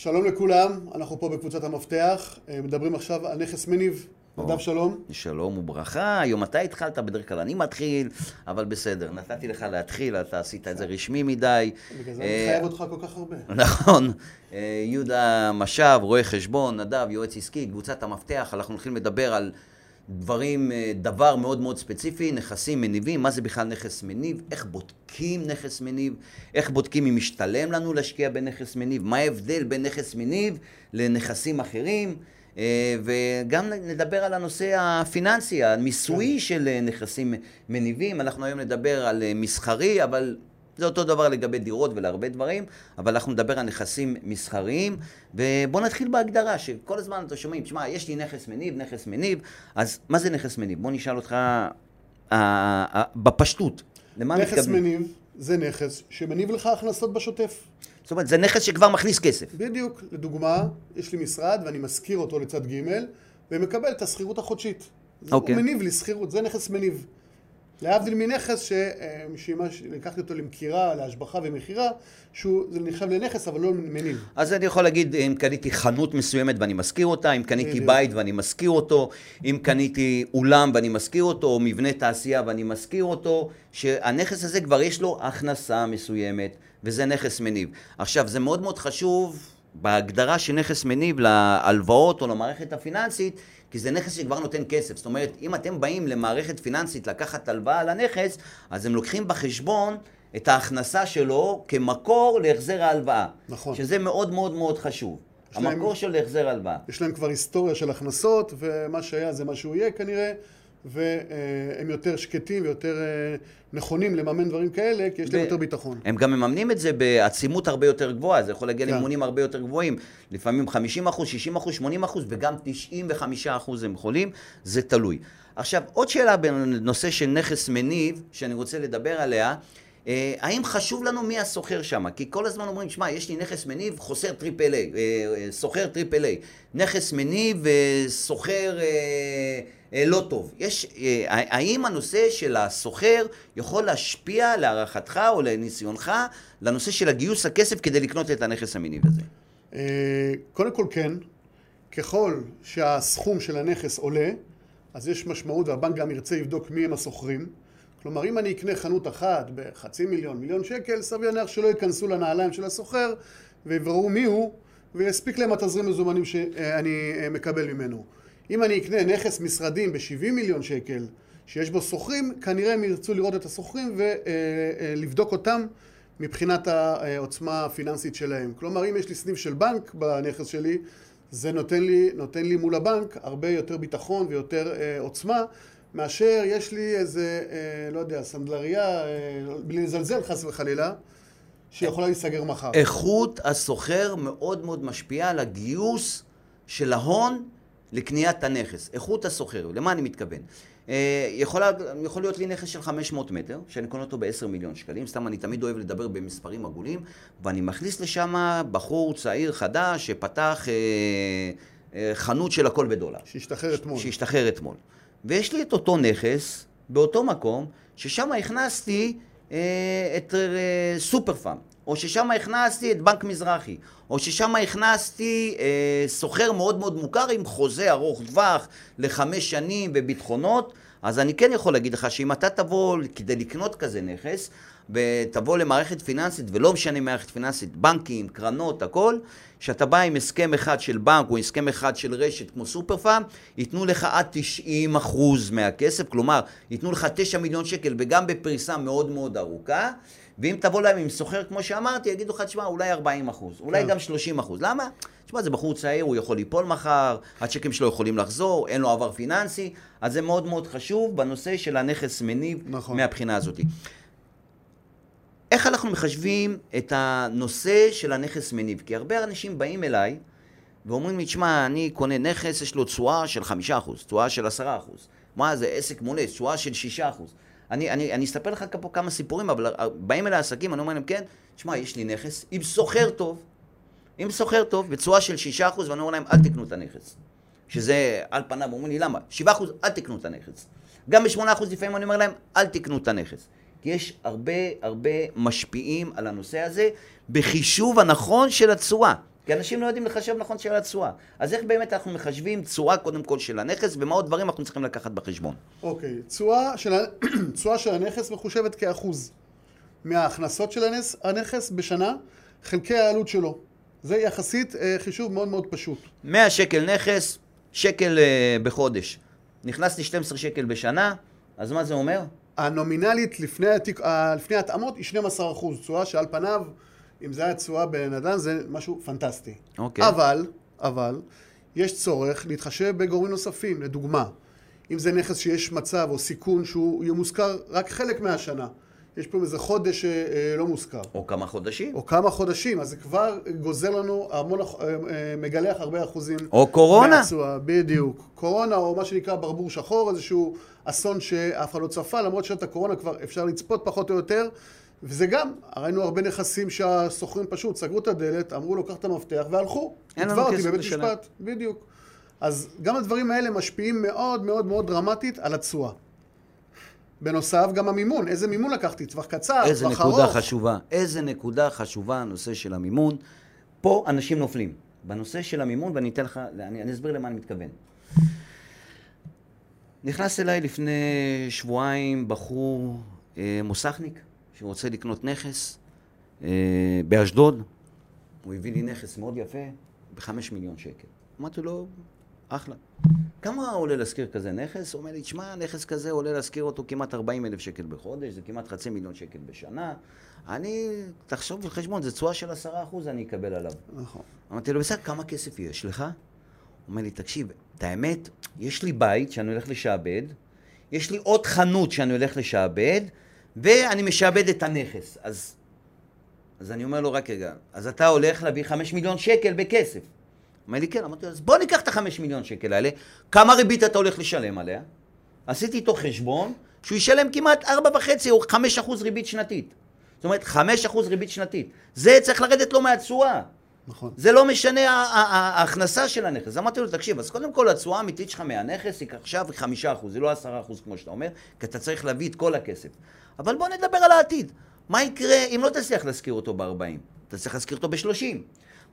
שלום לכולם, אנחנו פה בקבוצת המפתח, אה, מדברים עכשיו על נכס מניב. נדב שלום. שלום וברכה, היום אתה התחלת, בדרך כלל אני מתחיל, אבל בסדר, נתתי לך להתחיל, אתה עשית את זה רשמי מדי. בגלל זה אני חייב אותך כל כך הרבה. נכון. אה, יהודה משאב, רואה חשבון, נדב, יועץ עסקי, קבוצת המפתח, אנחנו הולכים לדבר על דברים, אה, דבר מאוד מאוד ספציפי, נכסים מניבים, מה זה בכלל נכס מניב, איך בודקים נכס מניב, איך בודקים אם משתלם לנו להשקיע בנכס מניב, מה ההבדל בין נכס מניב לנכסים אחרים, אה, וגם נדבר על הנושא הפיננסי, המיסויי כן. של אה, נכסים מניבים, אנחנו היום נדבר על מסחרי, אבל זה אותו דבר לגבי דירות ולהרבה דברים, אבל אנחנו נדבר על נכסים מסחריים, ובואו נתחיל בהגדרה, שכל הזמן אתם שומעים, תשמע, יש לי נכס מניב, נכס מניב, אז מה זה נכס מניב? בוא נשאל אותך אה, אה, בפשטות, למה מתכוונים? נכס מניב זה נכס שמניב לך הכנסות בשוטף. זאת אומרת, זה נכס שכבר מכניס כסף. בדיוק. לדוגמה, יש לי משרד ואני משכיר אותו לצד ג' ומקבל את השכירות החודשית. Okay. אוקיי. הוא מניב לי שכירות, זה נכס מניב. להבדיל מנכס שלקחתי אותו למכירה, להשבחה ומכירה, שזה נחשב לנכס אבל לא מניב. אז אני יכול להגיד, אם קניתי חנות מסוימת ואני משכיר אותה, אם קניתי בית ואני משכיר אותו, אם קניתי אולם ואני משכיר אותו, או מבנה תעשייה ואני משכיר אותו, שהנכס הזה כבר יש לו הכנסה מסוימת, וזה נכס מניב. עכשיו, זה מאוד מאוד חשוב בהגדרה של נכס מניב להלוואות או למערכת הפיננסית, כי זה נכס שכבר נותן כסף. זאת אומרת, אם אתם באים למערכת פיננסית לקחת הלוואה על הנכס, אז הם לוקחים בחשבון את ההכנסה שלו כמקור להחזר ההלוואה. נכון. שזה מאוד מאוד מאוד חשוב. המקור להם, של להחזר ההלוואה. יש להם כבר היסטוריה של הכנסות, ומה שהיה זה מה שהוא יהיה כנראה. והם יותר שקטים ויותר אה, נכונים לממן דברים כאלה, כי יש להם יותר ביטחון. הם גם מממנים את זה בעצימות הרבה יותר גבוהה, זה יכול להגיע כן. למימונים הרבה יותר גבוהים. לפעמים 50 אחוז, 60 אחוז, 80 אחוז, וגם 95 אחוז הם יכולים, זה תלוי. עכשיו, עוד שאלה בנושא של נכס מניב, שאני רוצה לדבר עליה, אה, האם חשוב לנו מי הסוחר שם? כי כל הזמן אומרים, שמע, יש לי נכס מניב, חוסר triple A, אה, סוחר triple A. נכס מניב, סוחר... אה, לא טוב. יש, אה, האם הנושא של הסוחר יכול להשפיע להערכתך או לניסיונך לנושא של הגיוס הכסף כדי לקנות את הנכס המניב הזה? אה, קודם כל כן. ככל שהסכום של הנכס עולה, אז יש משמעות והבנק גם ירצה לבדוק מי הם הסוחרים. כלומר, אם אני אקנה חנות אחת בחצי מיליון, מיליון שקל, סביר להניח שלא ייכנסו לנעליים של הסוחר ויבררו מי הוא ויספיק להם התזרים מזומנים שאני מקבל ממנו. אם אני אקנה נכס משרדים ב-70 מיליון שקל שיש בו שוכרים, כנראה הם ירצו לראות את השוכרים ולבדוק אותם מבחינת העוצמה הפיננסית שלהם. כלומר, אם יש לי סניף של בנק בנכס שלי, זה נותן לי, נותן לי מול הבנק הרבה יותר ביטחון ויותר אה, עוצמה מאשר יש לי איזה, אה, לא יודע, סנדלריה, אה, בלי לזלזל חס וחלילה, שיכולה להיסגר מחר. איכות הסוחר מאוד מאוד משפיעה על הגיוס של ההון לקניית הנכס, איכות הסוחר, למה אני מתכוון? אה, יכול, יכול להיות לי נכס של 500 מטר, שאני קונה אותו ב-10 מיליון שקלים, סתם אני תמיד אוהב לדבר במספרים עגולים, ואני מכניס לשם בחור צעיר חדש שפתח אה, אה, חנות של הכל בדולר. שהשתחרר אתמול. שהשתחרר אתמול. ויש לי את אותו נכס, באותו מקום, ששם הכנסתי אה, את אה, סופר פארם. או ששם הכנסתי את בנק מזרחי, או ששם הכנסתי אה, סוחר מאוד מאוד מוכר עם חוזה ארוך טווח לחמש שנים וביטחונות, אז אני כן יכול להגיד לך שאם אתה תבוא כדי לקנות כזה נכס, ותבוא למערכת פיננסית, ולא משנה מערכת פיננסית, בנקים, קרנות, הכל, שאתה בא עם הסכם אחד של בנק או הסכם אחד של רשת כמו סופר פארם, ייתנו לך עד 90 אחוז מהכסף, כלומר, ייתנו לך 9 מיליון שקל וגם בפריסה מאוד מאוד ארוכה, ואם תבוא להם עם סוחר, כמו שאמרתי, יגידו לך, תשמע, אולי 40 אחוז, אולי כן. גם 30 אחוז. למה? תשמע, זה בחור צעיר, הוא יכול ליפול מחר, הצ'קים שלו יכולים לחזור, אין לו עבר פיננסי, אז זה מאוד מאוד חשוב בנושא של הנכס מניב נכון. מהבחינה הזאת. איך אנחנו מחשבים את הנושא של הנכס מניב? כי הרבה אנשים באים אליי ואומרים לי, תשמע, אני קונה נכס, יש לו תשואה של 5%, תשואה של 10%. מה זה עסק מולד, תשואה של 6%. אני, אני, אני אספר לך פה כמה סיפורים, אבל באים אליי עסקים, אני אומר להם, כן, תשמע, יש לי נכס עם סוחר טוב, עם סוחר טוב, בתשואה של 6%, ואני אומר להם, אל תקנו את הנכס. שזה על פניו, אומרים לי, למה? 7% אל תקנו את הנכס. גם ב-8% לפעמים אני אומר להם, אל תקנו את הנכס. כי יש הרבה הרבה משפיעים על הנושא הזה בחישוב הנכון של התשואה. כי אנשים לא יודעים לחשב נכון של התשואה. אז איך באמת אנחנו מחשבים תשואה קודם כל של הנכס, ומה עוד דברים אנחנו צריכים לקחת בחשבון? אוקיי, תשואה של, הנכס מחושבת כאחוז מההכנסות של הנס, הנכס בשנה, חלקי העלות שלו. זה יחסית אה, חישוב מאוד מאוד פשוט. 100 שקל נכס, שקל אה, בחודש. נכנס לי 12 שקל בשנה, אז מה זה אומר? הנומינלית לפני, התיק, לפני ההתאמות היא 12 אחוז, תשואה שעל פניו, אם זה היה תשואה בנדל"ן, זה משהו פנטסטי. אוקיי. אבל, אבל, יש צורך להתחשב בגורמים נוספים, לדוגמה, אם זה נכס שיש מצב או סיכון שהוא יהיה מושכר רק חלק מהשנה, יש פה איזה חודש אה, לא מושכר, או כמה חודשים. או כמה חודשים, אז זה כבר גוזר לנו המון, אה, אה, מגלח הרבה אחוזים. או קורונה. מהתשואה, בדיוק. קורונה, או מה שנקרא ברבור שחור, איזשהו אסון שאף אחד לא צפה, למרות שאת הקורונה כבר אפשר לצפות פחות או יותר. וזה גם, ראינו הרבה נכסים שהשוכרים פשוט סגרו את הדלת, אמרו לו, קח את המפתח, והלכו. אין לנו כסף בבית לשלם. משפט, בדיוק. אז גם הדברים האלה משפיעים מאוד מאוד מאוד דרמטית על התשואה. בנוסף, גם המימון, איזה מימון לקחתי, טווח קצר, איזה טווח נקודה ארוך. חשובה. איזה נקודה חשובה הנושא של המימון. פה אנשים נופלים. בנושא של המימון, ואני אתן לך, אני, אני אסביר למה אני מתכוון. נכנס אליי לפני שבועיים בחור אה, מוסכניק, שרוצה לקנות נכס אה, באשדוד. הוא הביא לי נכס מאוד יפה, בחמש מיליון שקל. אמרתי לו, אחלה. כמה עולה להשכיר כזה נכס? הוא אומר לי, תשמע, נכס כזה עולה להשכיר אותו כמעט 40 אלף שקל בחודש, זה כמעט חצי מיליון שקל בשנה. אני, תחשוב בחשבון, זה תשואה של עשרה אחוז אני אקבל עליו. נכון. אמרתי לו, בסדר, כמה כסף יש לך? הוא אומר לי, תקשיב, את האמת, יש לי בית שאני הולך לשעבד, יש לי עוד חנות שאני הולך לשעבד, ואני משעבד את הנכס. אז, אז אני אומר לו, רק רגע, אז אתה הולך להביא חמש מיליון שקל בכסף. אומר לי, כן, אמרתי לו, אז בוא ניקח את החמש מיליון שקל האלה, כמה ריבית אתה הולך לשלם עליה? עשיתי איתו חשבון, שהוא ישלם כמעט ארבע וחצי או חמש אחוז ריבית שנתית. זאת אומרת, חמש אחוז ריבית שנתית. זה צריך לרדת לו מהתשואה. נכון. זה לא משנה ההכנסה של הנכס. אמרתי לו, תקשיב, אז קודם כל התשואה האמיתית שלך מהנכס היא עכשיו חמישה אחוז, זה לא עשרה אחוז כמו שאתה אומר, כי אתה צריך להביא את כל הכסף. אבל בוא נדבר על העתיד. מה יקרה אם לא תצליח להשכיר אותו ב-40? אתה צריך להשכיר אותו ב-30.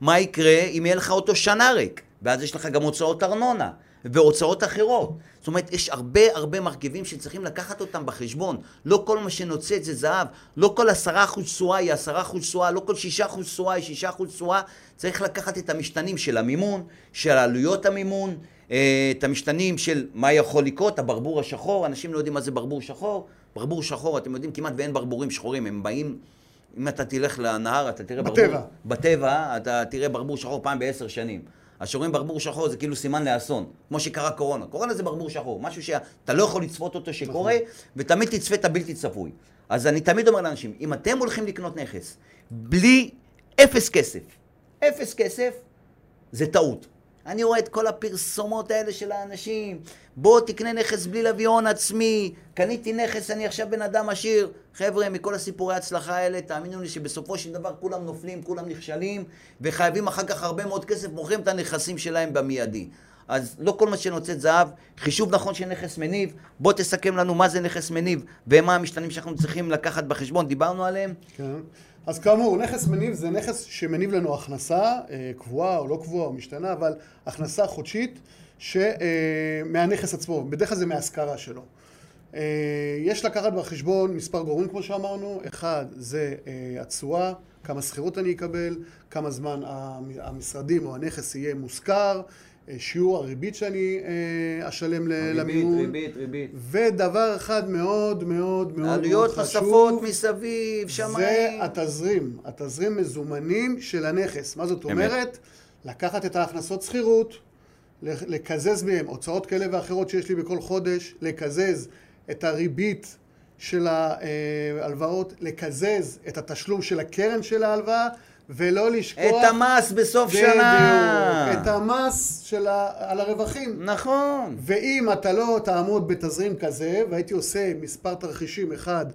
מה יקרה אם יהיה לך אותו שנה ריק, ואז יש לך גם הוצאות ארנונה, והוצאות אחרות. זאת אומרת, יש הרבה הרבה מרכיבים שצריכים לקחת אותם בחשבון. לא כל מה שנוצץ זה זהב, לא כל עשרה אחוז תשואה היא עשרה אחוז תשואה, לא כל שישה אחוז תשואה היא שישה אחוז תשואה. צריך לקחת את המשתנים של המימון, של עלויות המימון, אה, את המשתנים של מה יכול לקרות, הברבור השחור, אנשים לא יודעים מה זה ברבור שחור. ברבור שחור, אתם יודעים, כמעט ואין ברבורים שחורים, הם באים... אם אתה תלך לנהר, אתה תראה ברבור... בטבע. בטבע, אתה תראה ברבור שחור פעם בעשר שנים. אז כשרואים ברבור שחור זה כאילו סימן לאסון, כמו שקרה קורונה. קורונה זה ברבור שחור, משהו שאתה לא יכול לצפות אותו שקורה, ותמיד תצפה את הבלתי צפוי. אז אני תמיד אומר לאנשים, אם אתם הולכים לקנות נכס בלי אפס כסף, אפס כסף, זה טעות. אני רואה את כל הפרסומות האלה של האנשים, בוא תקנה נכס בלי להביא הון עצמי, קניתי נכס, אני עכשיו בן אדם עשיר. חבר'ה, מכל הסיפורי ההצלחה האלה, תאמינו לי שבסופו של דבר כולם נופלים, כולם נכשלים, וחייבים אחר כך הרבה מאוד כסף, מוכרים את הנכסים שלהם במיידי. אז לא כל מה שנוצאת זהב, חישוב נכון של נכס מניב, בוא תסכם לנו מה זה נכס מניב ומה המשתנים שאנחנו צריכים לקחת בחשבון, דיברנו עליהם. כן. אז כאמור, נכס מניב זה נכס שמניב לנו הכנסה, אה, קבועה או לא קבועה או משתנה, אבל הכנסה חודשית ש, אה, מהנכס עצמו, בדרך כלל זה מההשכרה שלו. אה, יש לקחת בחשבון מספר גורמים כמו שאמרנו, אחד זה אה, התשואה, כמה שכירות אני אקבל, כמה זמן המ- המשרדים או הנכס יהיה מושכר, שיעור הריבית שאני אה, אשלם למימון. ריבית, ריבית. ודבר אחד מאוד מאוד מאוד מאוד עלויות חשוב, נוספות מסביב, זה שמיים. התזרים, התזרים מזומנים של הנכס. מה זאת. אומרת? לקחת את ההכנסות שכירות, לקזז מהם הוצאות כאלה ואחרות שיש לי בכל חודש, לקזז את הריבית של ההלוואות, לקזז את התשלום של הקרן של ההלוואה, ולא לשכוח... את המס בסוף בדיוק, שנה. את המס של ה... על הרווחים. נכון. ואם אתה לא תעמוד בתזרים כזה, והייתי עושה מספר תרחישים, אחד,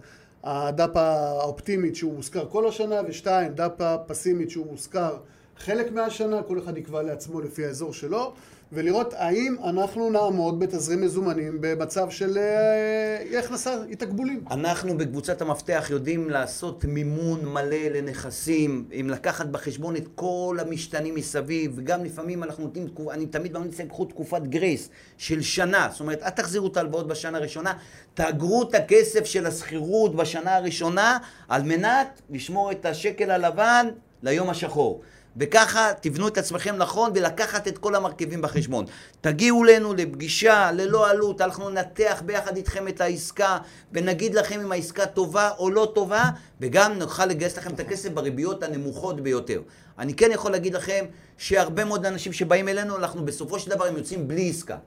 הדאפה האופטימית שהוא מושכר כל השנה, ושתיים, דאפה פסימית שהוא מושכר חלק מהשנה, כל אחד יקבע לעצמו לפי האזור שלו, ולראות האם אנחנו נעמוד בתזרים מזומנים במצב של אה, אי הכנסה, אי תקבולים. אנחנו בקבוצת המפתח יודעים לעשות מימון מלא לנכסים, אם לקחת בחשבון את כל המשתנים מסביב, וגם לפעמים אנחנו נותנים, אני תמיד ממליץ להם, קחו תקופת גרייס של שנה, זאת אומרת, אל תחזירו את ההלוואות בשנה הראשונה, תאגרו את הכסף של השכירות בשנה הראשונה, על מנת לשמור את השקל הלבן ליום השחור. וככה תבנו את עצמכם נכון ולקחת את כל המרכיבים בחשבון. תגיעו אלינו לפגישה ללא עלות, אנחנו ננתח ביחד איתכם את העסקה ונגיד לכם אם העסקה טובה או לא טובה וגם נוכל לגייס לכם את הכסף בריביות הנמוכות ביותר. אני כן יכול להגיד לכם שהרבה מאוד אנשים שבאים אלינו, אנחנו בסופו של דבר הם יוצאים בלי עסקה.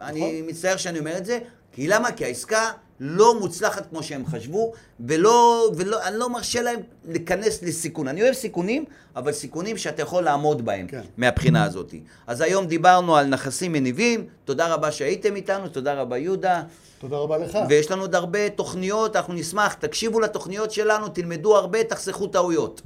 אני נכון. מצטער שאני אומר את זה, כי למה? כי העסקה לא מוצלחת כמו שהם חשבו, ולא, ולא, אני לא מרשה להם להיכנס לסיכון. אני אוהב סיכונים, אבל סיכונים שאתה יכול לעמוד בהם כן. מהבחינה הזאת. אז היום דיברנו על נכסים מניבים, תודה רבה שהייתם איתנו, תודה רבה יהודה. תודה רבה לך. ויש לנו עוד הרבה תוכניות, אנחנו נשמח, תקשיבו לתוכניות שלנו, תלמדו הרבה, תחסכו טעויות.